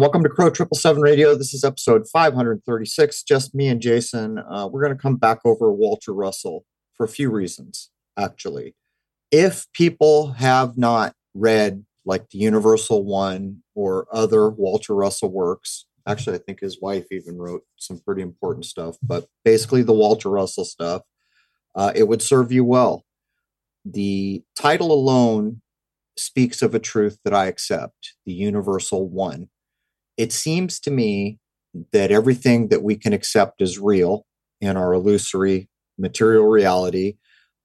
Welcome to Crow Triple Seven Radio. This is episode 536. Just me and Jason. Uh, we're going to come back over Walter Russell for a few reasons, actually. If people have not read like the Universal One or other Walter Russell works, actually, I think his wife even wrote some pretty important stuff, but basically the Walter Russell stuff, uh, it would serve you well. The title alone speaks of a truth that I accept, the universal one. It seems to me that everything that we can accept as real in our illusory material reality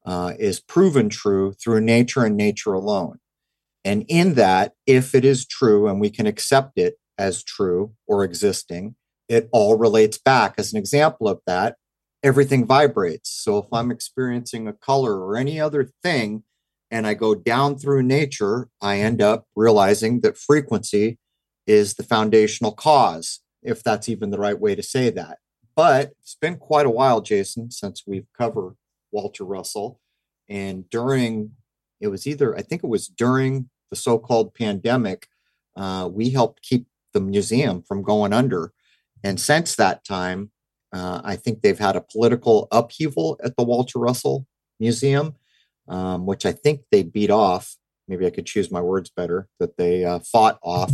uh, is proven true through nature and nature alone. And in that, if it is true and we can accept it as true or existing, it all relates back. As an example of that, everything vibrates. So if I'm experiencing a color or any other thing, and I go down through nature, I end up realizing that frequency is the foundational cause, if that's even the right way to say that. But it's been quite a while, Jason, since we've covered Walter Russell. And during, it was either, I think it was during the so called pandemic, uh, we helped keep the museum from going under. And since that time, uh, I think they've had a political upheaval at the Walter Russell Museum um, which I think they beat off. Maybe I could choose my words better, that they uh, fought off.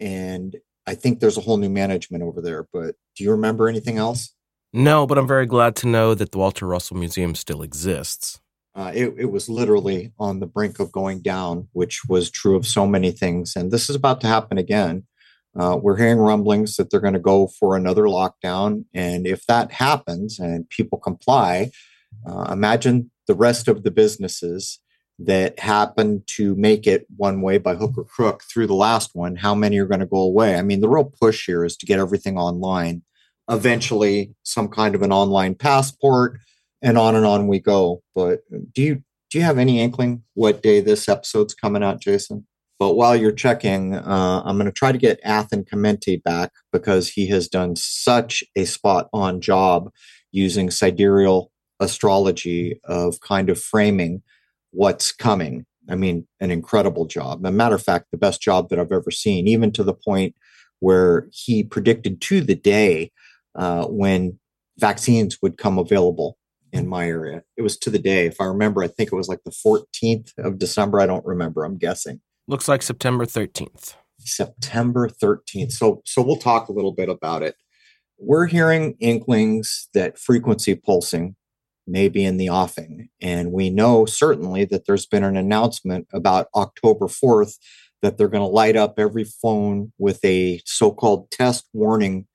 And I think there's a whole new management over there. But do you remember anything else? No, but I'm very glad to know that the Walter Russell Museum still exists. Uh, it, it, was literally on the brink of going down, which was true of so many things. And this is about to happen again. Uh, we're hearing rumblings that they're going to go for another lockdown. And if that happens and people comply, uh, imagine the rest of the businesses that happen to make it one way by hook or crook through the last one, how many are going to go away? I mean, the real push here is to get everything online. Eventually, some kind of an online passport, and on and on we go. But do you do you have any inkling what day this episode's coming out, Jason? But while you're checking, uh, I'm going to try to get Athen Chimenti back because he has done such a spot on job using sidereal astrology of kind of framing what's coming. I mean, an incredible job. a matter of fact, the best job that I've ever seen, even to the point where he predicted to the day uh, when vaccines would come available in my area. It was to the day. If I remember, I think it was like the 14th of December. I don't remember. I'm guessing. Looks like September 13th. September 13th. So so we'll talk a little bit about it. We're hearing inklings that frequency pulsing may be in the offing. And we know certainly that there's been an announcement about October 4th that they're going to light up every phone with a so called test warning,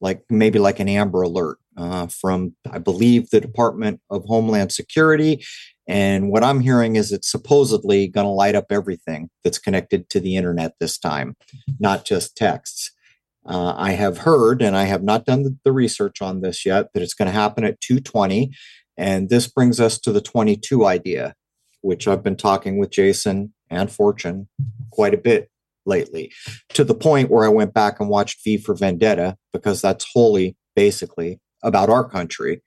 like maybe like an Amber Alert uh, from, I believe, the Department of Homeland Security. And what I'm hearing is it's supposedly going to light up everything that's connected to the internet this time, not just texts. Uh, I have heard, and I have not done the, research on this yet, that it's going to happen at 220 and this brings us to the 22 idea, which I've been talking with Jason and Fortune quite a bit lately, to the point where I went back and watched V for Vendetta because that's wholly basically about our country.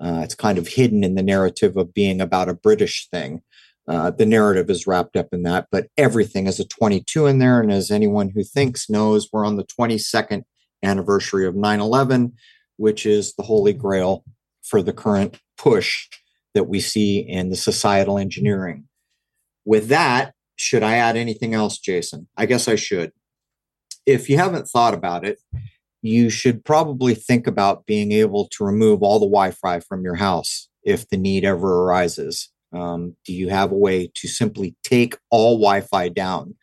Uh, it's kind of hidden in the narrative of being about a British thing. Uh, the narrative is wrapped up in that, but everything is a 22 in there. And as anyone who thinks knows, we're on the 22nd anniversary of 9 11, which is the holy grail for the current push that we see in the societal engineering. With that, should I add anything else, Jason? I guess I should. If you haven't thought about it, you should probably think about being able to remove all the Wi Fi from your house if the need ever arises. Um, do you have a way to simply take all Wi Fi down?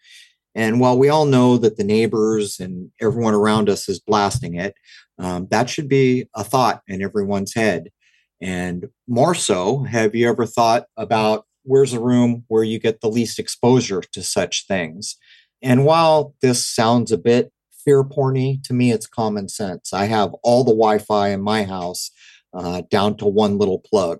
And while we all know that the neighbors and everyone around us is blasting it, um, that should be a thought in everyone's head. And more so, have you ever thought about where's a room where you get the least exposure to such things? And while this sounds a bit fear porny, to me, it's common sense. I have all the Wi Fi in my house uh, down to one little plug.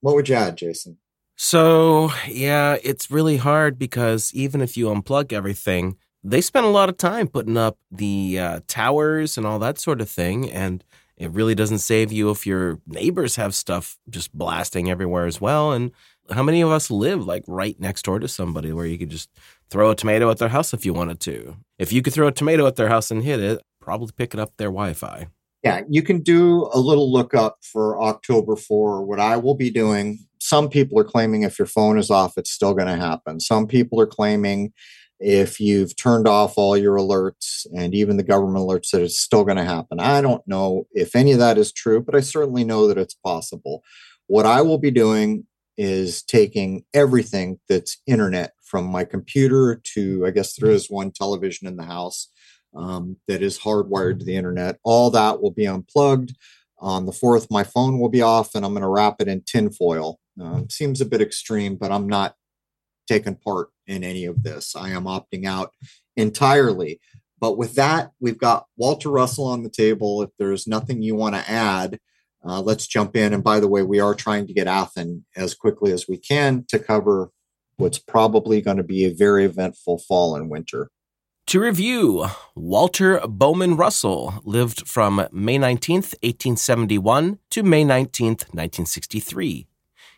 What would you add, Jason? So, yeah, it's really hard because even if you unplug everything, they spend a lot of time putting up the uh, towers and all that sort of thing. And it really doesn't save you if your neighbors have stuff just blasting everywhere as well. And how many of us live like right next door to somebody where you could just throw a tomato at their house if you wanted to. If you could throw a tomato at their house and hit it, probably pick it up their Wi Fi. Yeah, you can do a little lookup for October 4. What I will be doing, some people are claiming if your phone is off, it's still going to happen. Some people are claiming if you've turned off all your alerts and even the government alerts that it's still going to happen. I don't know if any of that is true, but I certainly know that it's possible. What I will be doing is taking everything that's internet from my computer to, I guess there is one television in the house um, that is hardwired to the internet. All that will be unplugged. On the fourth, my phone will be off and I'm going to wrap it in tinfoil. Um, seems a bit extreme, but I'm not taking part in any of this. I am opting out entirely. But with that, we've got Walter Russell on the table. If there's nothing you want to add, uh, let's jump in. And by the way, we are trying to get Athen as quickly as we can to cover what's probably going to be a very eventful fall and winter. To review, Walter Bowman Russell lived from May 19th, 1871 to May 19th, 1963.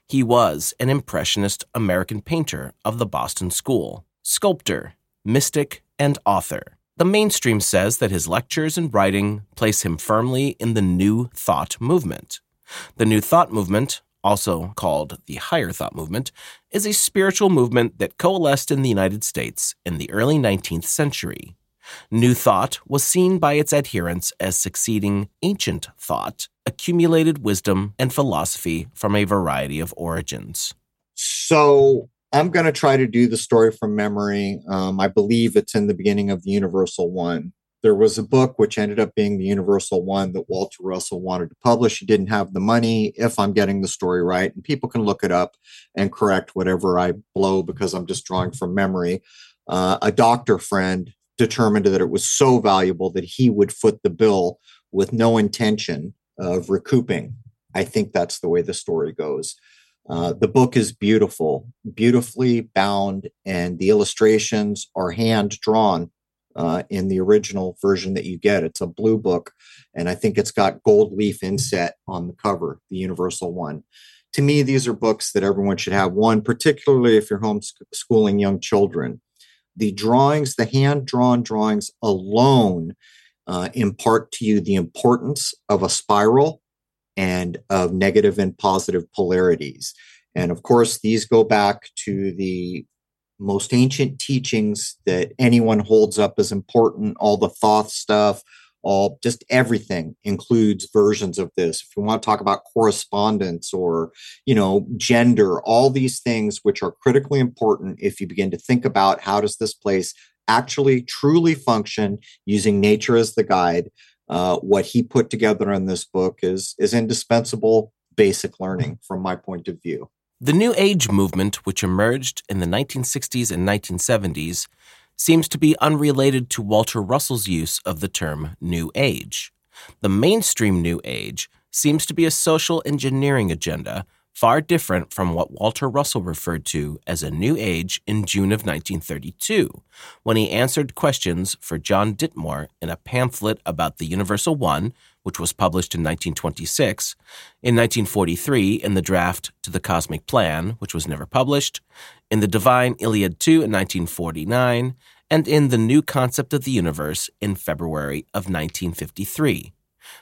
He was an Impressionist American painter of the Boston School, sculptor, mystic, and author. The mainstream says that his lectures and writing place him firmly in the New Thought movement. The New Thought movement, also called the Higher Thought movement, is a spiritual movement that coalesced in the United States in the early 19th century. New Thought was seen by its adherents as succeeding ancient thought, accumulated wisdom, and philosophy from a variety of origins. So, I'm going to try to do the story from memory. Um, I believe it's in the beginning of the Universal One. There was a book which ended up being the Universal One that Walter Russell wanted to publish. He didn't have the money, if I'm getting the story right. And people can look it up and correct whatever I blow because I'm just drawing from memory. Uh, a doctor friend determined that it was so valuable that he would foot the bill with no intention of recouping. I think that's the way the story goes. Uh, the book is beautiful, beautifully bound, and the illustrations are hand drawn uh, in the original version that you get. It's a blue book, and I think it's got gold leaf inset on the cover, the universal one. To me, these are books that everyone should have. One, particularly if you're homeschooling young children. The drawings, the hand drawn drawings alone, uh, impart to you the importance of a spiral and of negative and positive polarities. And of course, these go back to the most ancient teachings that anyone holds up as important, all the Thoth stuff, all just everything includes versions of this. If you want to talk about correspondence or, you know, gender, all these things which are critically important if you begin to think about how does this place actually truly function using nature as the guide, uh, what he put together in this book is is indispensable basic learning from my point of view. The New Age movement, which emerged in the 1960s and 1970s, seems to be unrelated to Walter Russell's use of the term New Age. The mainstream New Age seems to be a social engineering agenda far different from what Walter Russell referred to as a New Age in June of 1932, when he answered questions for John Ditmore in a pamphlet about the Universal One, which was published in 1926, in 1943 in the draft to the Cosmic Plan, which was never published, in the Divine Iliad II in 1949, and in The New Concept of the Universe in February of 1953.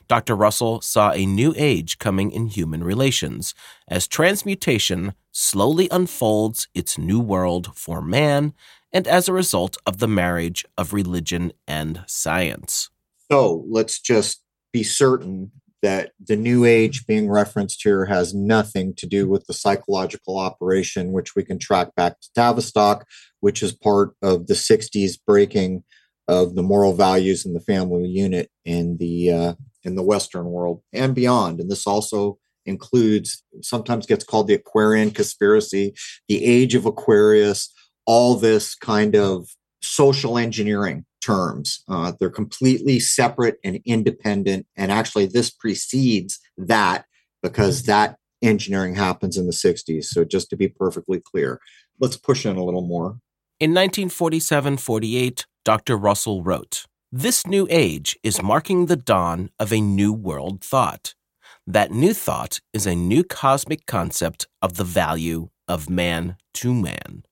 Dr. Russell saw a new age coming in human relations as transmutation slowly unfolds its new world for man and as a result of the marriage of religion and science. So let's just be certain that the new age being referenced here has nothing to do with the psychological operation, which we can track back to Tavistock, which is part of the 60s breaking of the moral values in the family unit in the uh, in the Western world and beyond. And this also includes, sometimes gets called the Aquarian conspiracy, the age of Aquarius, all this kind of social engineering terms. Uh, they're completely separate and independent. And actually, this precedes that because that engineering happens in the 60s. So, just to be perfectly clear, let's push in a little more. In 1947 48, Dr. Russell wrote, this new age is marking the dawn of a new world thought. That new thought is a new cosmic concept of the value of man to man.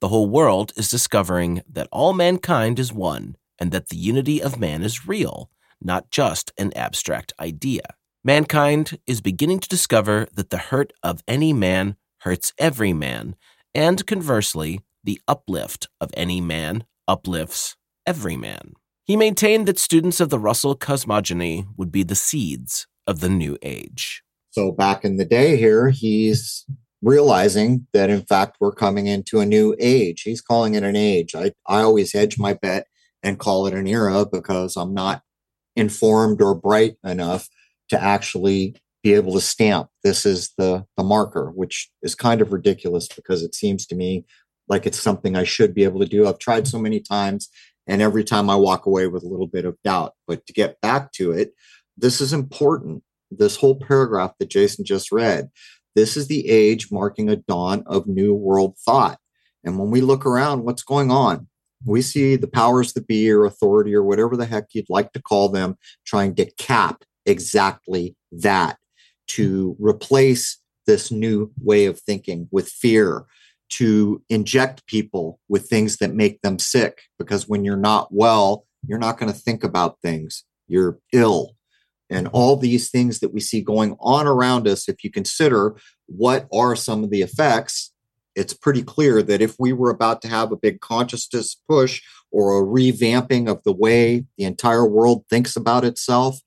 The whole world is discovering that all mankind is one and that the unity of man is real, not just an abstract idea. Mankind is beginning to discover that the hurt of any man hurts every man, and conversely, the uplift of any man uplifts every man. He maintained that students of the Russell cosmogony would be the seeds of the new age. So back in the day here, he's realizing that in fact we're coming into a new age. He's calling it an age. I, I always hedge my bet and call it an era because I'm not informed or bright enough to actually be able to stamp this is the the marker, which is kind of ridiculous because it seems to me like it's something I should be able to do. I've tried so many times and every time I walk away with a little bit of doubt. But to get back to it, this is important. This whole paragraph that Jason just read, this is the age marking a dawn of new world thought. And when we look around, what's going on? We see the powers that be or authority or whatever the heck you'd like to call them trying to cap exactly that to replace this new way of thinking with fear, to inject people with things that make them sick. Because when you're not well, you're not going to think about things. You're ill and all these things that we see going on around us, if you consider what are some of the effects, it's pretty clear that if we were about to have a big consciousness push or a revamping of the way the entire world thinks about itself,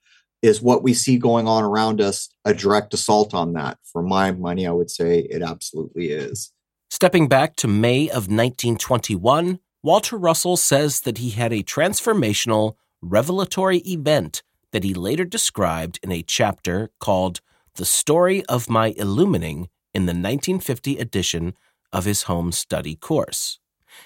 is what we see going on around us a direct assault on that? For my money, I would say it absolutely is. Stepping back to May of 1921, Walter Russell says that he had a transformational, revelatory event that he later described in a chapter called The Story of My Illumining in the 1950 edition of his home study course.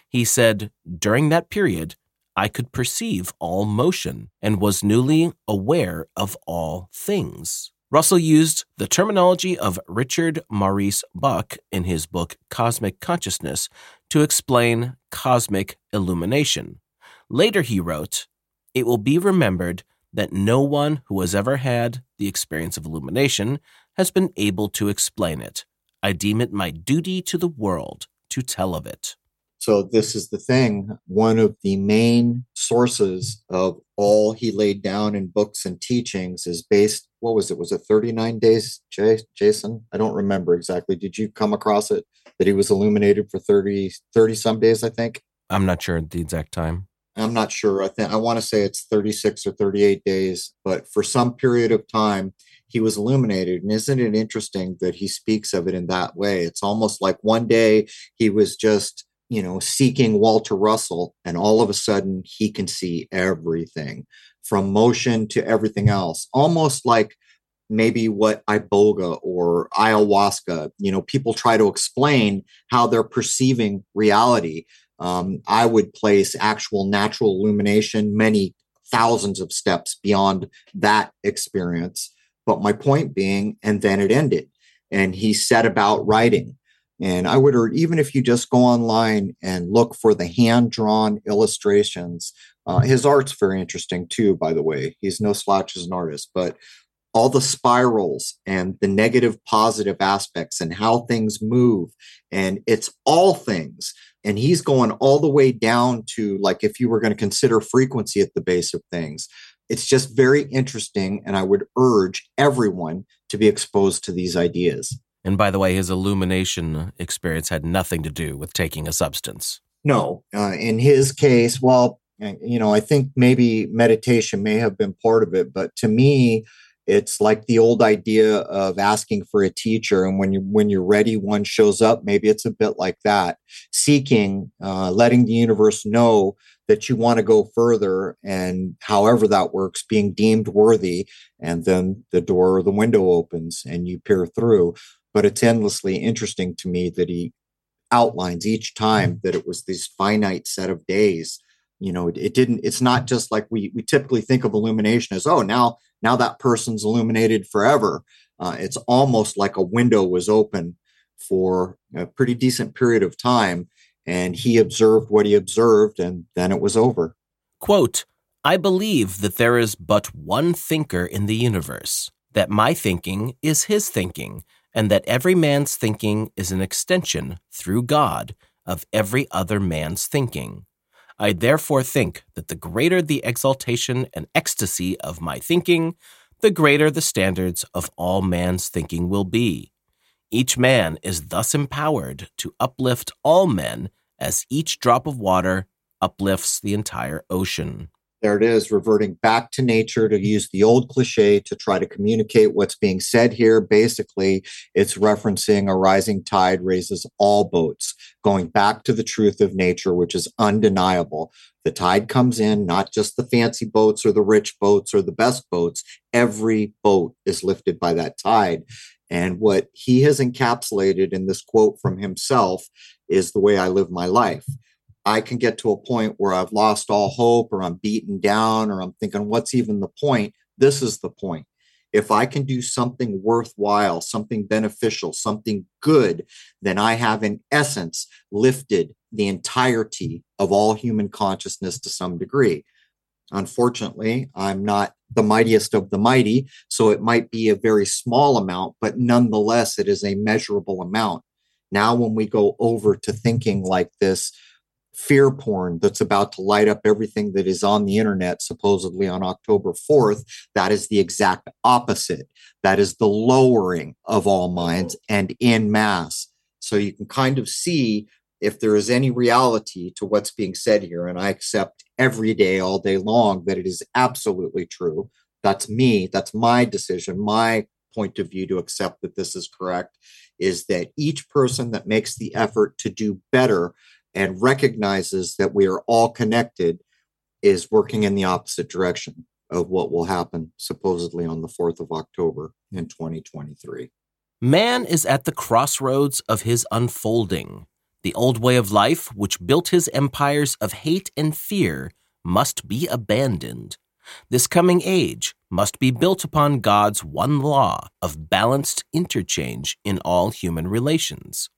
He said, During that period, I could perceive all motion and was newly aware of all things. Russell used the terminology of Richard Maurice Bucke in his book Cosmic Consciousness to explain cosmic illumination. Later, he wrote, It will be remembered that no one who has ever had the experience of illumination has been able to explain it. I deem it my duty to the world to tell of it. So, this is the thing. One of the main sources of all he laid down in books and teachings is based, what was it? Was it 39 days, Jay, Jason? I don't remember exactly. Did you come across it that he was illuminated for 30, 30 some days, I think? I'm not sure the exact time. I'm not sure. I think I want to say it's 36 or 38 days, but for some period of time, he was illuminated. And isn't it interesting that he speaks of it in that way? It's almost like one day he was just, you know, seeking Walter Russell, and all of a sudden he can see everything from motion to everything else, almost like maybe what iboga or ayahuasca you know people try to explain how they're perceiving reality um, I would place actual natural illumination many thousands of steps beyond that experience. But my point being, and then it ended. And he set about writing. And I would, or even if you just go online and look for the hand drawn illustrations, uh, his art's very interesting too, by the way. He's no slouch as an artist, but all the spirals and the negative positive aspects and how things move. And it's all things and he's going all the way down to like if you were going to consider frequency at the base of things it's just very interesting and i would urge everyone to be exposed to these ideas and by the way his illumination experience had nothing to do with taking a substance. No uh, in his case well you know i think maybe meditation may have been part of it but to me it's like the old idea of asking for a teacher and when you when you're ready one shows up maybe it's a bit like that. Seeking uh, letting the universe know that you want to go further and however that works being deemed worthy and then the door or the window opens and you peer through but it's endlessly interesting to me that he outlines each time that it was this finite set of days you know it, it didn't it's not just like we we typically think of illumination as oh now now that person's illuminated forever. Uh, it's almost like a window was open for a pretty decent period of time. And he observed what he observed, and then it was over. Quote I believe that there is but one thinker in the universe, that my thinking is his thinking, and that every man's thinking is an extension through God of every other man's thinking. I therefore think that the greater the exaltation and ecstasy of my thinking, the greater the standards of all man's thinking will be. Each man is thus empowered to uplift all men as each drop of water uplifts the entire ocean. There it is, reverting back to nature to use the old cliche to try to communicate what's being said here. Basically, it's referencing a rising tide raises all boats, going back to the truth of nature, which is undeniable. The tide comes in, not just the fancy boats or the rich boats or the best boats. Every boat is lifted by that tide. And what he has encapsulated in this quote from himself is the way I live my life. I can get to a point where I've lost all hope or I'm beaten down or I'm thinking, what's even the point? This is the point. If I can do something worthwhile, something beneficial, something good, then I have, in essence, lifted the entirety of all human consciousness to some degree. Unfortunately, I'm not the mightiest of the mighty, so it might be a very small amount, but nonetheless, it is a measurable amount. Now, when we go over to thinking like this, fear porn that's about to light up everything that is on the internet, supposedly on October 4th, that is the exact opposite. That is the lowering of all minds and in mass. So you can kind of see if there is any reality to what's being said here. And I accept every day, all day long, that it is absolutely true. That's me. That's my decision, my point of view to accept that this is correct is that each person that makes the effort to do better and recognizes that we are all connected is working in the opposite direction of what will happen supposedly on the 4th of October in 2023. Man is at the crossroads of his unfolding. The old way of life, which built his empires of hate and fear, must be abandoned. This coming age must be built upon God's one law of balanced interchange in all human relations.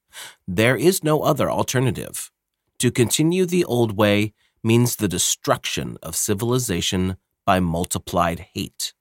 There is no other alternative. To continue the old way means the destruction of civilization by multiplied hate.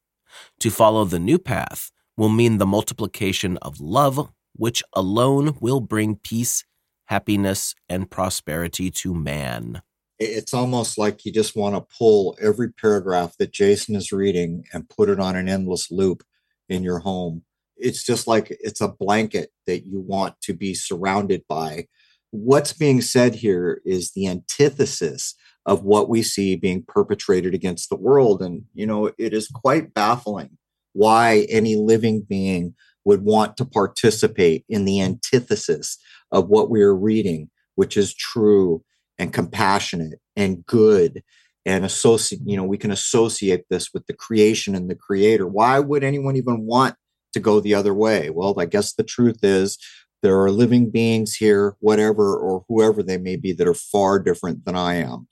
To follow the new path will mean the multiplication of love, which alone will bring peace, happiness, and prosperity to man. It's almost like you just want to pull every paragraph that Jason is reading and put it on an endless loop in your home. It's just like it's a blanket that you want to be surrounded by what's being said here is the antithesis of what we see being perpetrated against the world. And, you know, it is quite baffling why any living being would want to participate in the antithesis of what we are reading, which is true and compassionate and good and associate, you know, we can associate this with the creation and the creator. Why would anyone even want to go the other way? Well, I guess the truth is there are living beings here, whatever or whoever they may be, that are far different than I am.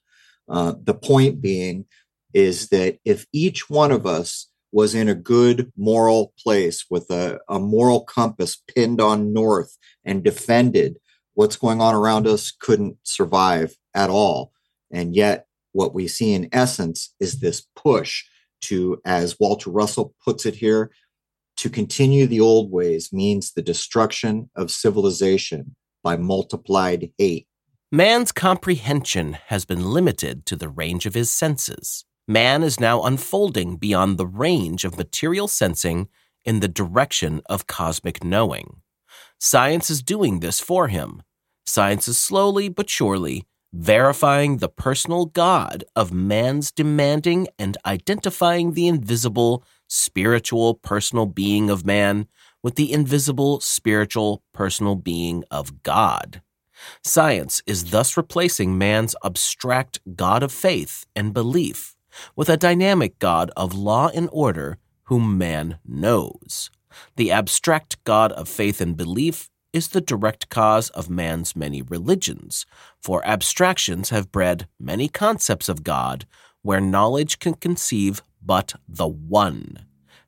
Uh, the point being is that if each one of us was in a good moral place with a, a moral compass pinned on north and defended, what's going on around us couldn't survive at all. And yet, what we see in essence is this push to, as Walter Russell puts it here, to continue the old ways means the destruction of civilization by multiplied hate. Man's comprehension has been limited to the range of his senses. Man is now unfolding beyond the range of material sensing in the direction of cosmic knowing. Science is doing this for him. Science is slowly but surely verifying the personal God of man's demanding and identifying the invisible spiritual personal being of man with the invisible spiritual personal being of God. Science is thus replacing man's abstract God of faith and belief with a dynamic God of law and order whom man knows. The abstract God of faith and belief is the direct cause of man's many religions, for abstractions have bred many concepts of God where knowledge can conceive but the one.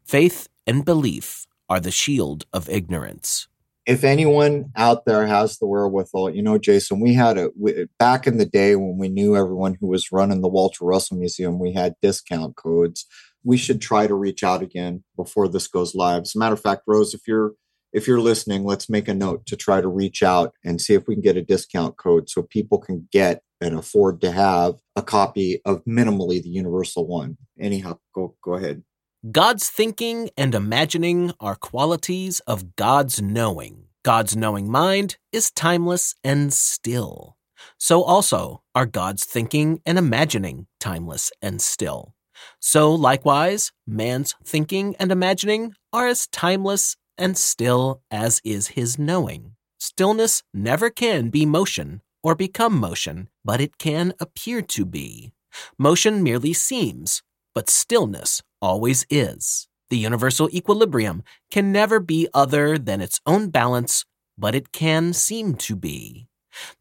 Faith and belief are the shield of ignorance. If anyone out there has the wherewithal, you know, Jason, we had we, back in the day when we knew everyone who was running the Walter Russell Museum, we had discount codes. We should try to reach out again before this goes live. As a matter of fact, Rose, if you're if you're listening, let's make a note to try to reach out and see if we can get a discount code so people can get and afford to have a copy of minimally the universal one. Anyhow, go go ahead. God's thinking and imagining are qualities of God's knowing. God's knowing mind is timeless and still. So also are God's thinking and imagining timeless and still. So likewise, man's thinking and imagining are as timeless and still as is his knowing. Stillness never can be motion or become motion, but it can appear to be. Motion merely seems, but stillness always is. The universal equilibrium can never be other than its own balance, but it can seem to be.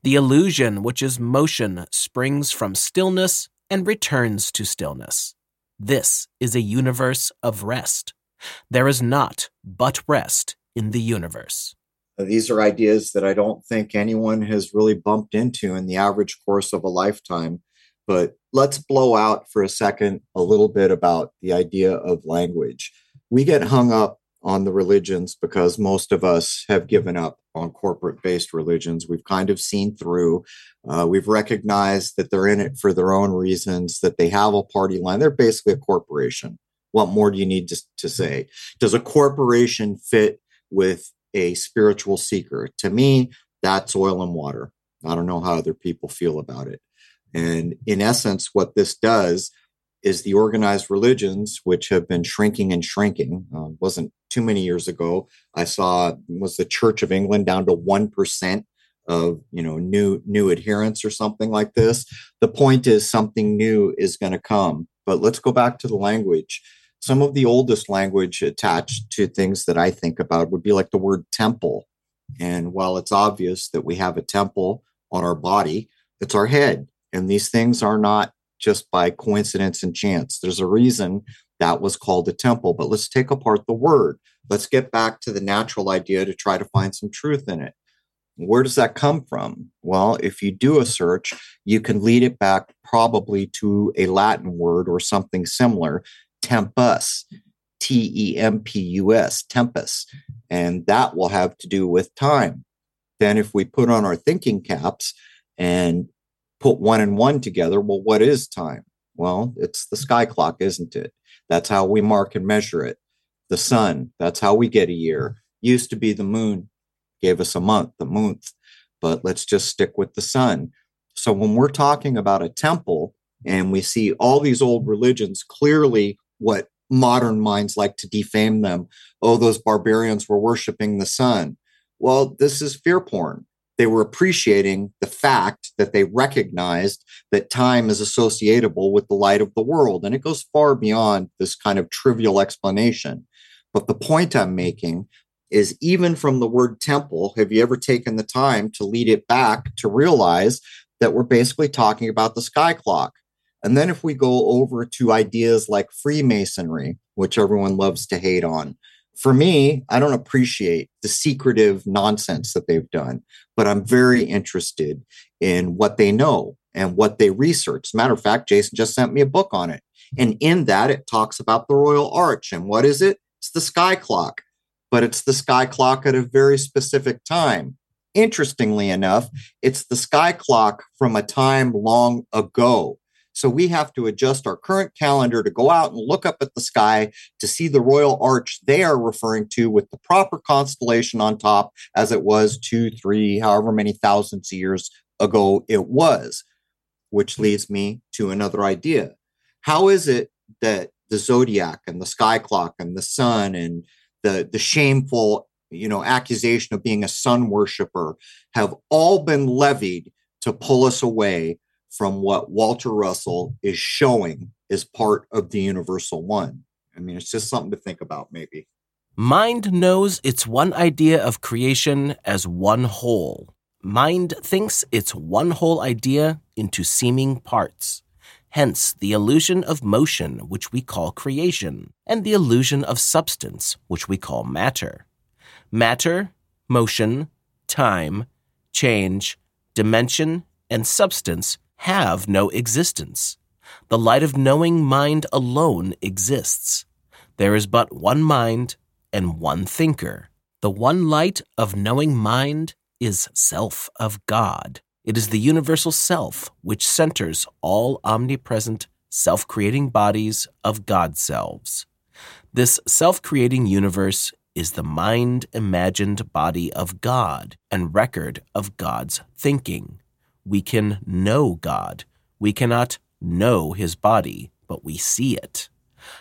The illusion which is motion springs from stillness and returns to stillness. This is a universe of rest. There is not but rest in the universe. These are ideas that I don't think anyone has really bumped into in the average course of a lifetime. But let's blow out for a second a little bit about the idea of language. We get hung up on the religions because most of us have given up on corporate based religions. We've kind of seen through, uh, we've recognized that they're in it for their own reasons, that they have a party line. They're basically a corporation. What more do you need to, to say? Does a corporation fit with a spiritual seeker? To me, that's oil and water. I don't know how other people feel about it. And in essence, what this does is the organized religions, which have been shrinking and shrinking. Uh, wasn't too many years ago. I saw was the Church of England down to one percent of you know new new adherents or something like this. The point is something new is going to come. But let's go back to the language. Some of the oldest language attached to things that I think about would be like the word temple. And while it's obvious that we have a temple on our body, it's our head. And these things are not just by coincidence and chance. There's a reason that was called a temple. But let's take apart the word. Let's get back to the natural idea to try to find some truth in it. Where does that come from? Well, if you do a search, you can lead it back probably to a Latin word or something similar, tempus, T E M P U S, tempus. And that will have to do with time. Then, if we put on our thinking caps and put one and one together, well, what is time? Well, it's the sky clock, isn't it? That's how we mark and measure it. The sun, that's how we get a year. Used to be the moon, gave us a month, the month, but let's just stick with the sun. So when we're talking about a temple and we see all these old religions, clearly what modern minds like to defame them. Oh, those barbarians were worshiping the sun. Well, this is fear porn they were appreciating the fact that they recognized that time is associatable with the light of the world. And it goes far beyond this kind of trivial explanation. But the point I'm making is even from the word temple, have you ever taken the time to lead it back to realize that we're basically talking about the sky clock? And then if we go over to ideas like Freemasonry, which everyone loves to hate on, for me, I don't appreciate the secretive nonsense that they've done, but I'm very interested in what they know and what they research. matter of fact, Jason just sent me a book on it. And in that, it talks about the Royal Arch. And what is it? It's the sky clock, but it's the sky clock at a very specific time. Interestingly enough, it's the sky clock from a time long ago. So we have to adjust our current calendar to go out and look up at the sky to see the royal arch they are referring to with the proper constellation on top as it was two, three, however many thousands of years ago it was. Which leads me to another idea. How is it that the zodiac and the sky clock and the sun and the, the shameful you know accusation of being a sun worshiper have all been levied to pull us away from what Walter Russell is showing is part of the universal one. I mean, it's just something to think about, maybe. Mind knows its one idea of creation as one whole. Mind thinks its one whole idea into seeming parts. Hence, the illusion of motion, which we call creation, and the illusion of substance, which we call matter. Matter, motion, time, change, dimension, and substance have no existence. The light of knowing mind alone exists. There is but one mind and one thinker. The one light of knowing mind is self of God. It is the universal self which centers all omnipresent, self creating bodies of God selves. This self creating universe is the mind imagined body of God and record of God's thinking. We can know God. We cannot know his body, but we see it.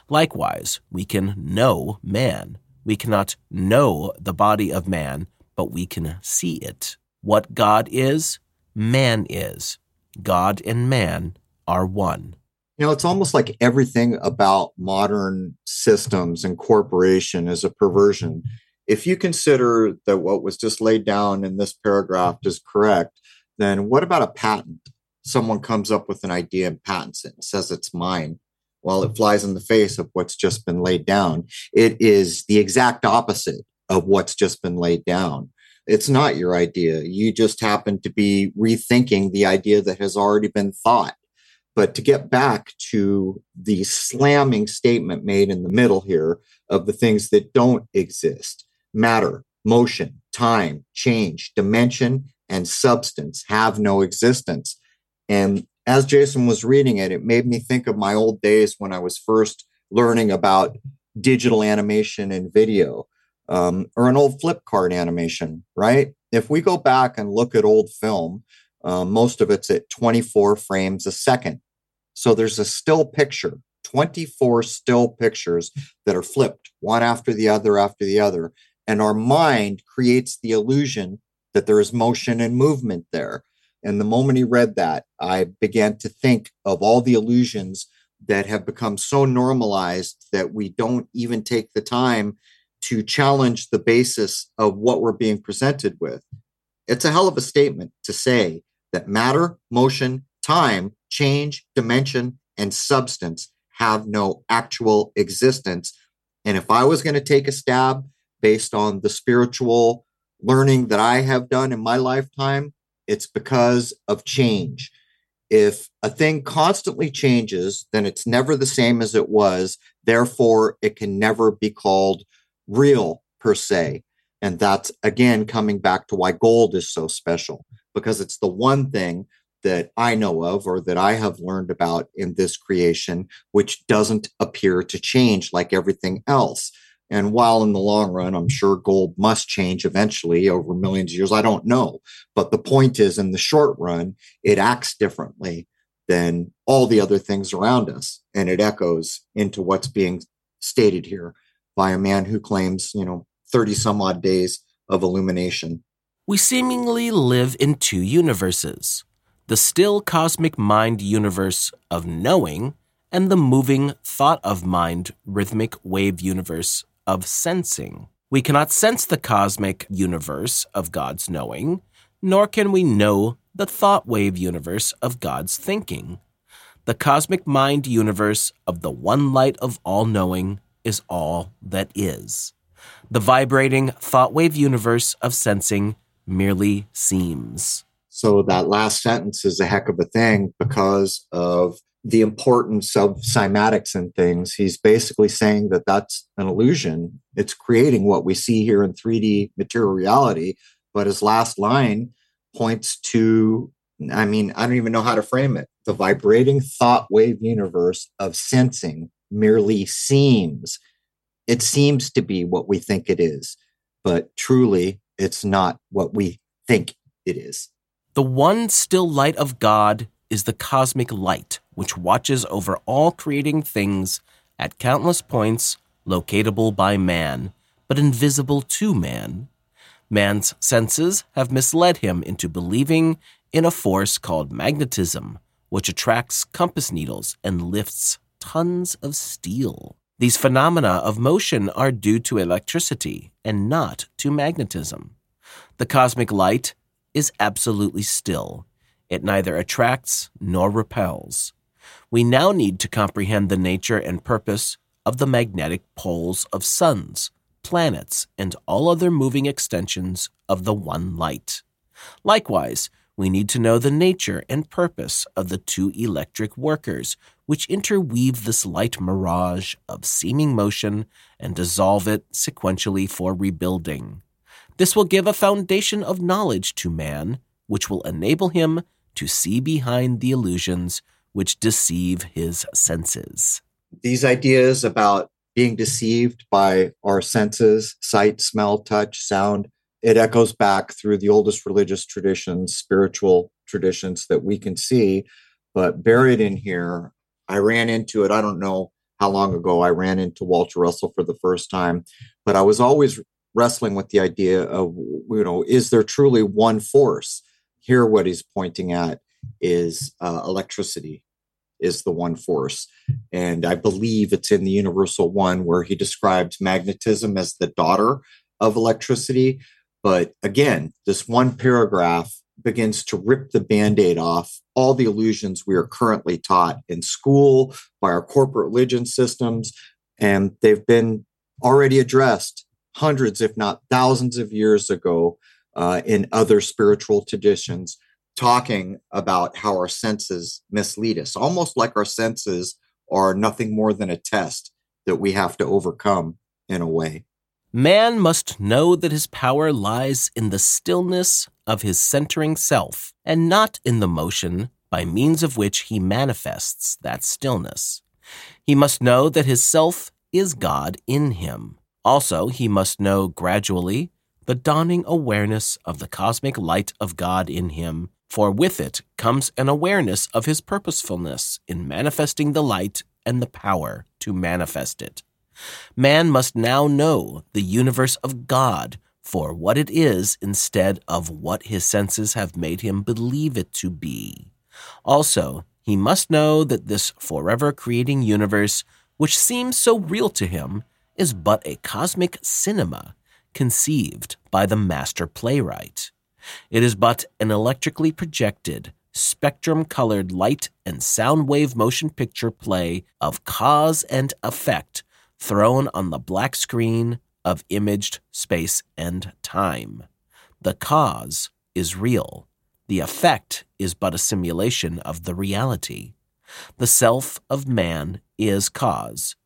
Likewise, we can know man. We cannot know the body of man, but we can see it. What God is, man is. God and man are one. You know, it's almost like everything about modern systems and corporation is a perversion. If you consider that what was just laid down in this paragraph is correct, then what about a patent? Someone comes up with an idea and patents it and says it's mine. Well, it flies in the face of what's just been laid down. It is the exact opposite of what's just been laid down. It's not your idea. You just happen to be rethinking the idea that has already been thought. But to get back to the slamming statement made in the middle here of the things that don't exist matter, motion, time, change, dimension, and substance have no existence. And as Jason was reading it, it made me think of my old days when I was first learning about digital animation and video um, or an old flip card animation, right? If we go back and look at old film, uh, most of it's at 24 frames a second. So there's a still picture, 24 still pictures that are flipped one after the other after the other. And our mind creates the illusion that there is motion and movement there. And the moment he read that, I began to think of all the illusions that have become so normalized that we don't even take the time to challenge the basis of what we're being presented with. It's a hell of a statement to say that matter, motion, time, change, dimension, and substance have no actual existence. And if I was going to take a stab based on the spiritual learning that I have done in my lifetime, it's because of change. If a thing constantly changes, then it's never the same as it was. Therefore, it can never be called real per se. And that's again coming back to why gold is so special because it's the one thing that I know of or that I have learned about in this creation, which doesn't appear to change like everything else. And while in the long run, I'm sure gold must change eventually over millions of years, I don't know. But the point is, in the short run, it acts differently than all the other things around us. And it echoes into what's being stated here by a man who claims, you know, 30 some odd days of illumination. We seemingly live in two universes the still cosmic mind universe of knowing, and the moving thought of mind rhythmic wave universe of sensing. We cannot sense the cosmic universe of God's knowing, nor can we know the thought wave universe of God's thinking. The cosmic mind universe of the one light of all knowing is all that is. The vibrating thought wave universe of sensing merely seems. So that last sentence is a heck of a thing because of the importance of cymatics and things. He's basically saying that that's an illusion. It's creating what we see here in 3D material reality. But his last line points to, I mean, I don't even know how to frame it the vibrating thought wave universe of sensing merely seems. It seems to be what we think it is, but truly it's not what we think it is. The one still light of God is the cosmic light, which watches over all creating things at countless points locatable by man, but invisible to man. Man's senses have misled him into believing in a force called magnetism, which attracts compass needles and lifts tons of steel. These phenomena of motion are due to electricity and not to magnetism. The cosmic light is absolutely still. It neither attracts nor repels. We now need to comprehend the nature and purpose of the magnetic poles of suns, planets, and all other moving extensions of the one light. Likewise, we need to know the nature and purpose of the two electric workers which interweave this light mirage of seeming motion and dissolve it sequentially for rebuilding. This will give a foundation of knowledge to man, which will enable him to see behind the illusions which deceive his senses. These ideas about being deceived by our senses sight, smell, touch, sound it echoes back through the oldest religious traditions, spiritual traditions that we can see. But buried in here, I ran into it. I don't know how long ago I ran into Walter Russell for the first time, but I was always wrestling with the idea of, you know, is there truly one force? Here, what he's pointing at is uh, electricity is the one force. And I believe it's in the Universal One where he describes magnetism as the daughter of electricity. But again, this one paragraph begins to rip the band aid off all the illusions we are currently taught in school by our corporate religion systems. And they've been already addressed hundreds, if not thousands of years ago uh, in other spiritual traditions, talking about how our senses mislead us, almost like our senses are nothing more than a test that we have to overcome in a way. Man must know that his power lies in the stillness of his centering self, and not in the motion by means of which he manifests that stillness. He must know that his self is God in him. Also, he must know gradually the dawning awareness of the cosmic light of God in him, for with it comes an awareness of his purposefulness in manifesting the light and the power to manifest it. Man must now know the universe of God for what it is instead of what his senses have made him believe it to be. Also, he must know that this forever creating universe, which seems so real to him, is but a cosmic cinema conceived by the master playwright. It is but an electrically projected, spectrum colored light and sound wave motion picture play of cause and effect thrown on the black screen of imaged space and time. The cause is real. The effect is but a simulation of the reality. The self of man is cause.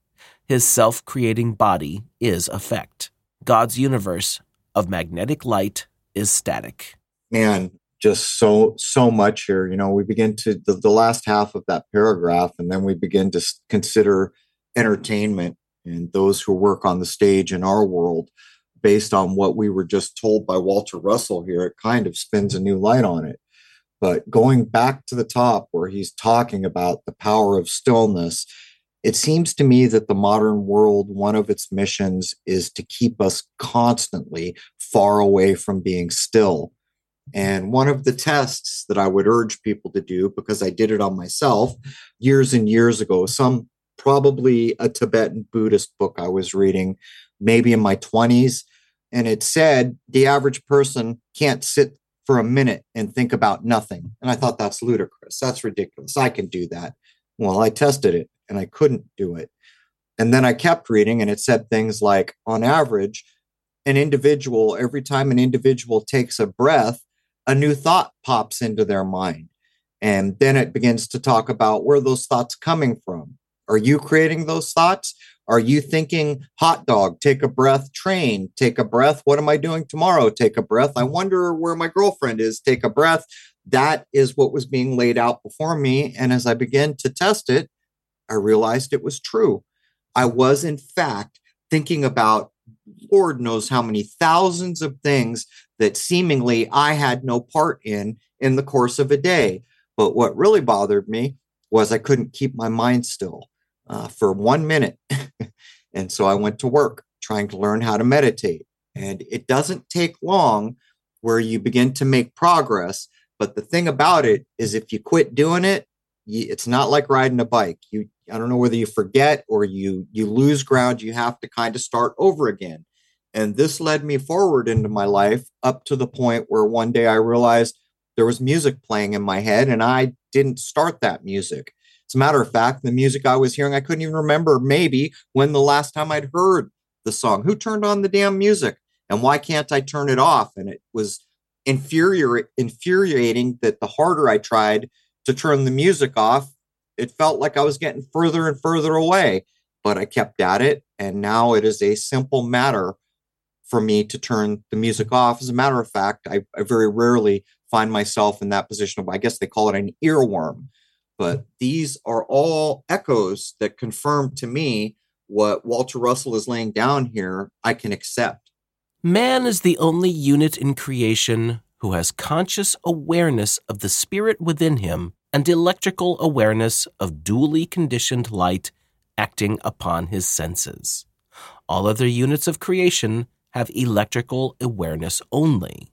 His self creating body is effect. God's universe of magnetic light is static. Man, just so so much here. You know, we begin to the, the last half of that paragraph, and then we begin to consider entertainment and those who work on the stage in our world based on what we were just told by Walter Russell here, it kind of spins a new light on it. But going back to the top where he's talking about the power of stillness, it seems to me that the modern world, one of its missions is to keep us constantly far away from being still. And one of the tests that I would urge people to do, because I did it on myself years and years ago, some probably a Tibetan Buddhist book I was reading, maybe in my 20s. And it said the average person can't sit for a minute and think about nothing. And I thought that's ludicrous. That's ridiculous. I can do that. Well, I tested it and I couldn't do it. And then I kept reading and it said things like, on average, an individual, every time an individual takes a breath, a new thought pops into their mind. And then it begins to talk about where those thoughts coming from. Are you creating those thoughts? Are you thinking hot dog, take a breath, train, take a breath? What am I doing tomorrow? Take a breath. I wonder where my girlfriend is, take a breath. That is what was being laid out before me. And as I began to test it, I realized it was true. I was, in fact, thinking about Lord knows how many thousands of things that seemingly I had no part in in the course of a day. But what really bothered me was I couldn't keep my mind still uh, for one minute. and so I went to work trying to learn how to meditate. And it doesn't take long where you begin to make progress. But the thing about it is, if you quit doing it, it's not like riding a bike. You, I don't know whether you forget or you you lose ground. You have to kind of start over again. And this led me forward into my life up to the point where one day I realized there was music playing in my head, and I didn't start that music. As a matter of fact, the music I was hearing, I couldn't even remember maybe when the last time I'd heard the song. Who turned on the damn music? And why can't I turn it off? And it was infuriating that the harder I tried to turn the music off, it felt like I was getting further and further away. But I kept at it. And now it is a simple matter for me to turn the music off. As a matter of fact, I, I very rarely find myself in that position of, I guess they call it an earworm. But these are all echoes that confirm to me what Walter Russell is laying down here, I can accept. Man is the only unit in creation who has conscious awareness of the spirit within him and electrical awareness of duly conditioned light acting upon his senses. All other units of creation have electrical awareness only.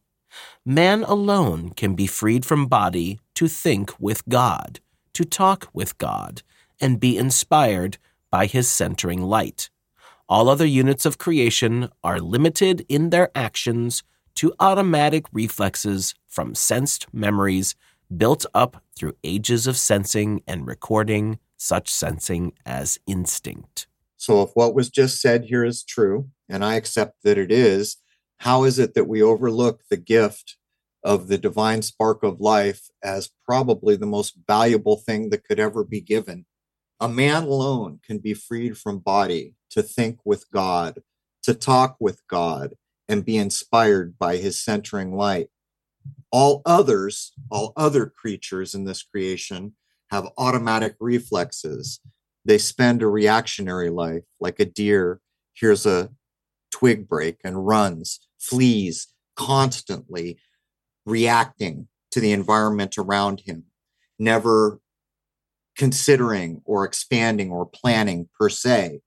Man alone can be freed from body to think with God, to talk with God, and be inspired by his centering light. All other units of creation are limited in their actions to automatic reflexes from sensed memories built up through ages of sensing and recording such sensing as instinct. So, if what was just said here is true, and I accept that it is, how is it that we overlook the gift of the divine spark of life as probably the most valuable thing that could ever be given? A man alone can be freed from body to think with God, to talk with God, and be inspired by his centering light. All others, all other creatures in this creation, have automatic reflexes. They spend a reactionary life, like a deer hears a twig break and runs, flees, constantly reacting to the environment around him, never considering or expanding or planning per se.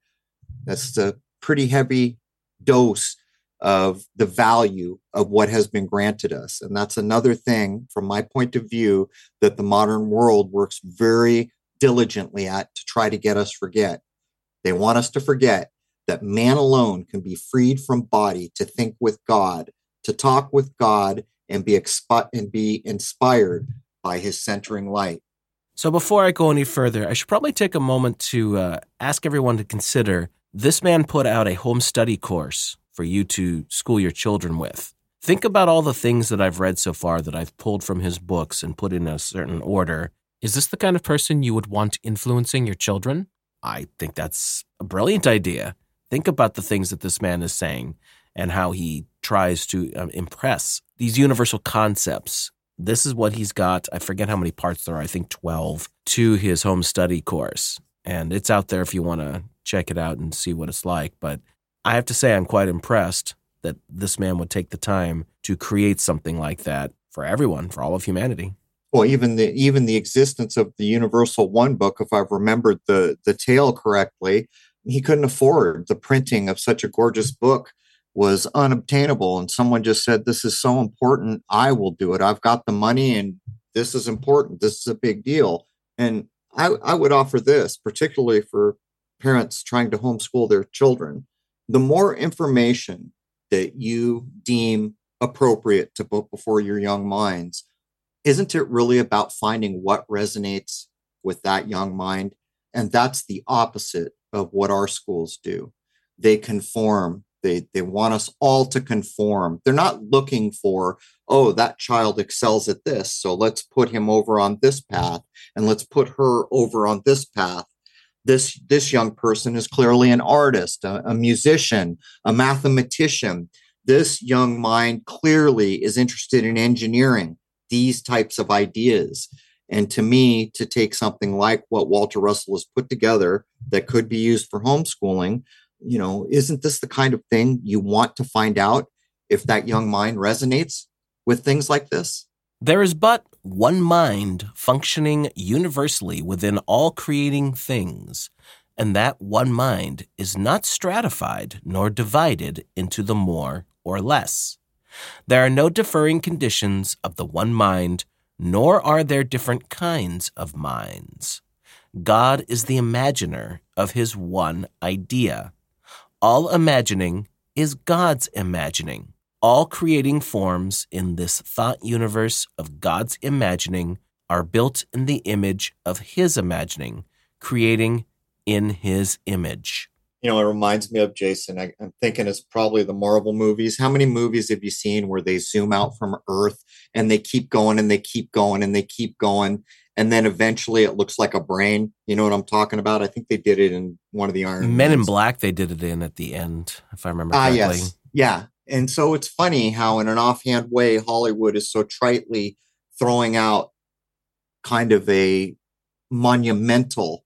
That's a pretty heavy dose of the value of what has been granted us. And that's another thing, from my point of view, that the modern world works very diligently at to try to get us forget. They want us to forget that man alone can be freed from body to think with God, to talk with God, and be expi- and be inspired by His centering light. So before I go any further, I should probably take a moment to uh, ask everyone to consider this man put out a home study course for you to school your children with. Think about all the things that I've read so far that I've pulled from his books and put in a certain order. Is this the kind of person you would want influencing your children? I think that's a brilliant idea. Think about the things that this man is saying and how he tries to um, impress these universal concepts. This is what he's got. I forget how many parts there are, I think 12 to his home study course. And it's out there if you want to check it out and see what it's like. But I have to say, I'm quite impressed that this man would take the time to create something like that for everyone, for all of humanity. Well, even the even the existence of the Universal One book, if I've remembered the the tale correctly, he couldn't afford the printing of such a gorgeous book was unobtainable. And someone just said this is so important. I will do it. I've got the money and this is important. This is a big deal. And i, I would offer this particularly for parents trying to homeschool their children the more information that you deem appropriate to put before your young minds, isn't it really about finding what resonates with that young mind? And that's the opposite of what our schools do. They conform. They, they want us all to conform. They're not looking for, oh, that child excels at this. So let's put him over on this path and let's put her over on this path this this young person is clearly an artist a, a, musician a mathematician. This young mind clearly is interested in engineering these types of ideas. And to me to take something like what walter russell has put together that could be used for homeschooling you know isn't this the kind of thing you want to find out if that young mind resonates with things like this? There is but one mind functioning universally within all creating things, and that one mind is not stratified nor divided into the more or less. There are no differing conditions of the one mind, nor are there different kinds of minds. God is the imaginer of his one idea. All imagining is God's imagining. All creating forms in this thought universe of God's imagining are built in the image of His imagining, creating in His image. You know, it reminds me of Jason. I, am thinking it's probably the Marvel movies. How many movies have you seen where they zoom out from Earth and they keep going and they keep going and they keep going? And then eventually it looks like a brain. You know what I'm talking about? I think they did it in one of the Iron Men in Black, they did it in at the end, if I remember correctly. Ah, yes. Yeah And so it's funny how, in an offhand way, Hollywood is so tritely throwing out kind of a monumental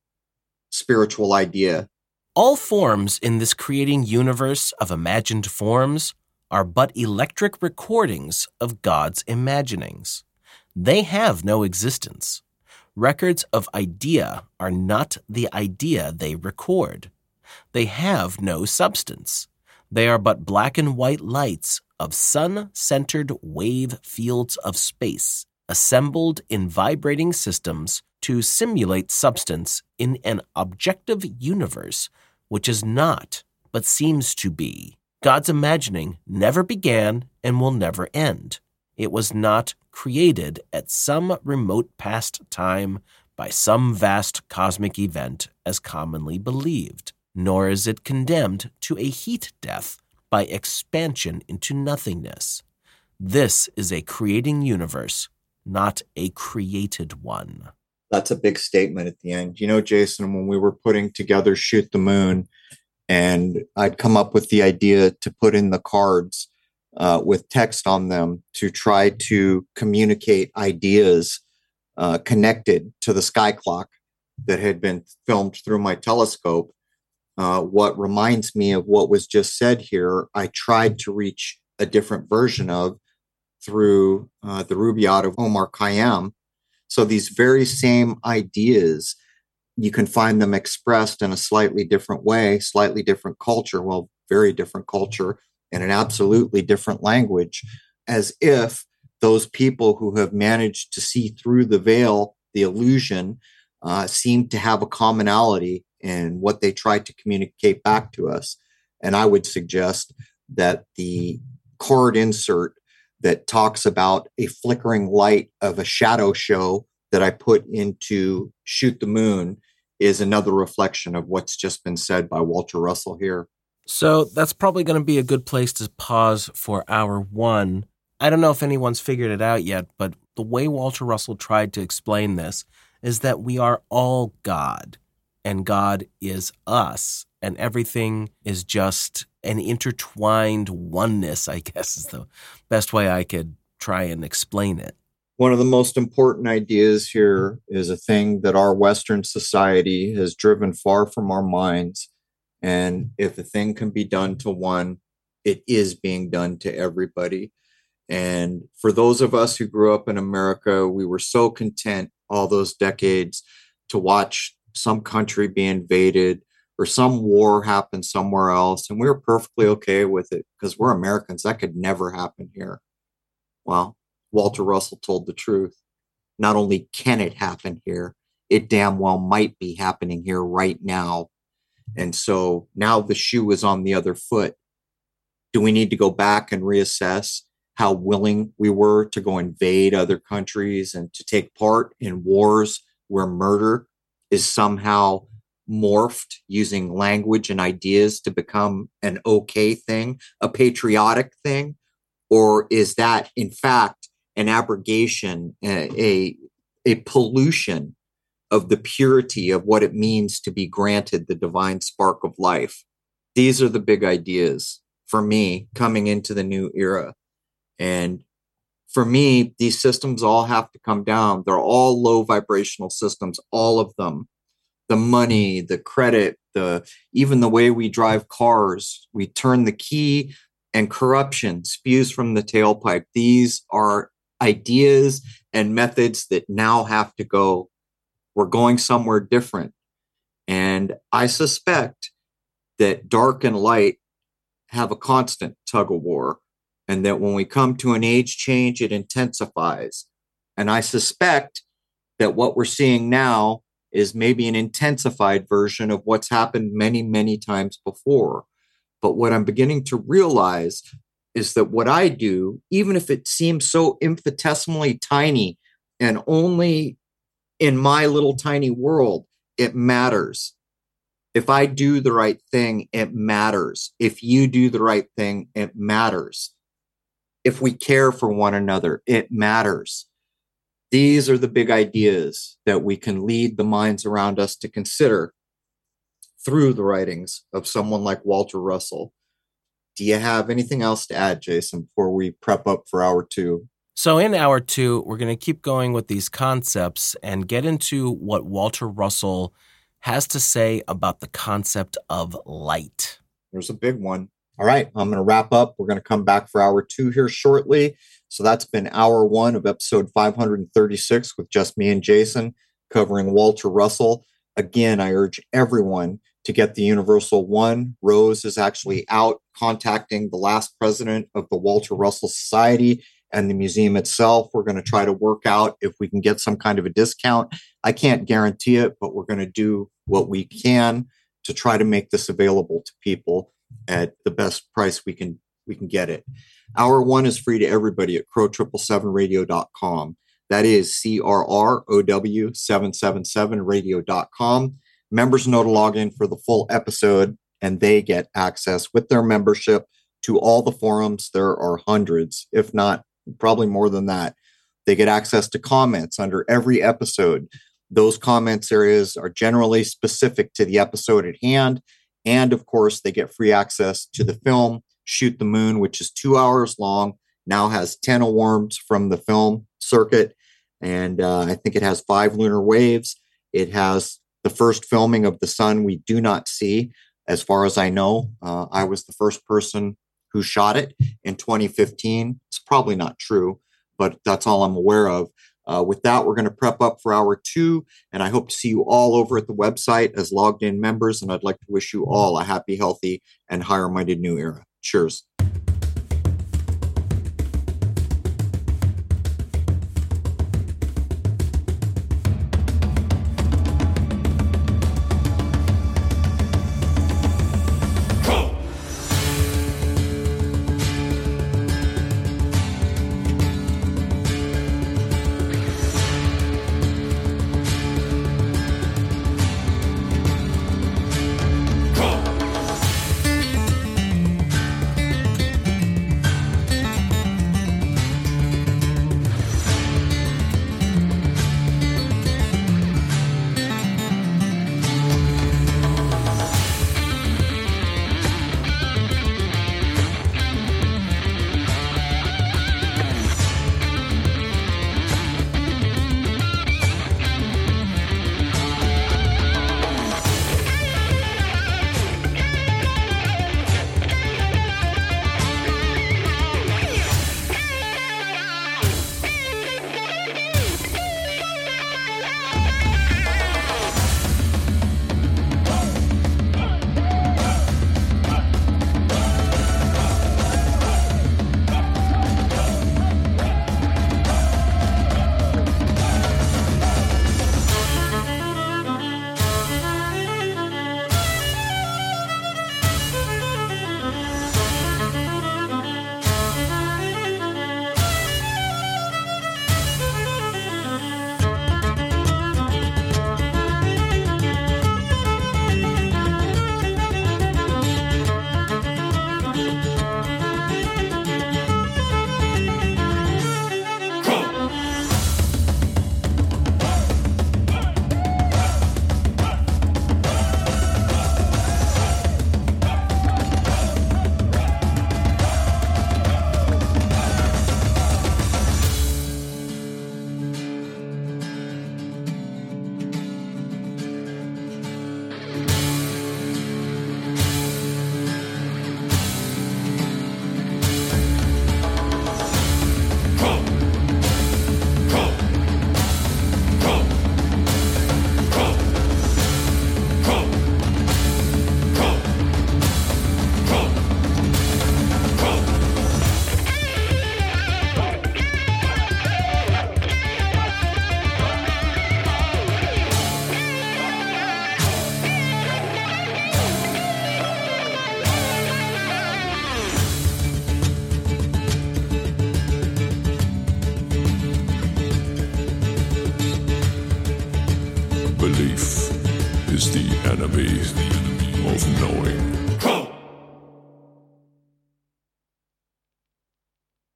spiritual idea. All forms in this creating universe of imagined forms are but electric recordings of God's imaginings. They have no existence. Records of idea are not the idea they record. They have no substance. They are but black and white lights of sun centered wave fields of space, assembled in vibrating systems to simulate substance in an objective universe which is not, but seems to be. God's imagining never began and will never end. It was not created at some remote past time by some vast cosmic event as commonly believed, nor is it condemned to a heat death by expansion into nothingness. This is a creating universe, not a created one. That's a big statement at the end. You know, Jason, when we were putting together Shoot the Moon, and I'd come up with the idea to put in the cards uh, with text on them to try to communicate ideas uh, connected to the sky clock that had been filmed through my telescope. Uh, what reminds me of what was just said here, I tried to reach a different version of through uh, the Rubaiyat of Omar Khayyam. So these very same ideas, you can find them expressed in a slightly different way, slightly different culture. Well, very different culture in an absolutely different language, as if those people who have managed to see through the veil, the illusion, uh, seem to have a commonality in what they try to communicate back to us. And I would suggest that the card insert that talks about a flickering light of a shadow show that I put into Shoot the Moon is another reflection of what's just been said by Walter Russell here. So that's probably going to be a good place to pause for hour one. I don't know if anyone's figured it out yet, but the way Walter Russell tried to explain this is that we are all God, and God is us, and everything is just an intertwined oneness, I guess is the best way I could try and explain it. One of the most important ideas here is a thing that our Western society has driven far from our minds and if a thing can be done to one, it is being done to everybody. And for those of us who grew up in America, we were so content all those decades to watch some country be invaded or some war happen somewhere else. And we were perfectly okay with it because we're Americans. That could never happen here. Well, Walter Russell told the truth. Not only can it happen here, it damn well might be happening here right now and so now the shoe is on the other foot. Do we need to go back and reassess how willing we were to go invade other countries and to take part in wars where murder is somehow morphed using language and ideas to become an okay thing, a patriotic thing? Or is that, in fact, an abrogation, a, a, pollution of the purity of what it means to be granted the divine spark of life. These are the big ideas for me coming into the new era. And for me, these systems all have to come down. They're all low vibrational systems, all of them. The money, the credit, the even the way we drive cars, we turn the key and corruption spews from the tailpipe. These are ideas and methods that now have to go we're going somewhere different. And I suspect that dark and light have a constant tug of war, and that when we come to an age change, it intensifies. And I suspect that what we're seeing now is maybe an intensified version of what's happened many, many times before. But what I'm beginning to realize is that what I do, even if it seems so infinitesimally tiny and only in my little tiny world, it matters. If I do the right thing, it matters. If you do the right thing, it matters. If we care for one another, it matters. These are the big ideas that we can lead the minds around us to consider through the writings of someone like Walter Russell. Do you have anything else to add, Jason, before we prep up for hour two? So, in hour two, we're going to keep going with these concepts and get into what Walter Russell has to say about the concept of light. There's a big one. All right, I'm going to wrap up. We're going to come back for hour two here shortly. So, that's been hour one of episode 536 with just me and Jason covering Walter Russell. Again, I urge everyone to get the Universal One. Rose is actually out contacting the last president of the Walter Russell Society and the museum itself. We're going to try to work out if we can get some kind of a discount. I can't guarantee it, but we're going to do what we can to try to make this available to people at the best price we can we can get it. Hour one is free to everybody at crow777radio.com. That is C R R O W 777 radio.com. Members know to log in for the full episode and they get access with their membership to all the forums. There are hundreds, if not probably more than that. They get access to comments under every episode. Those comments areas are generally specific to the episode at hand. And of course, they get free access to the film Shoot the Moon, which is two hours long, now has 10 awards from the film circuit. And uh, I think it has five lunar waves. It has the first filming of the sun we do not see. As far as I know, uh, I was the first person who shot it in 2015. It's probably not true, but that's all I'm aware of. Uh, with that, we're going to prep up for hour two, and I hope to see you all over at the website as logged in members. And I'd like to wish you all a happy, healthy, and higher minded new era. Cheers.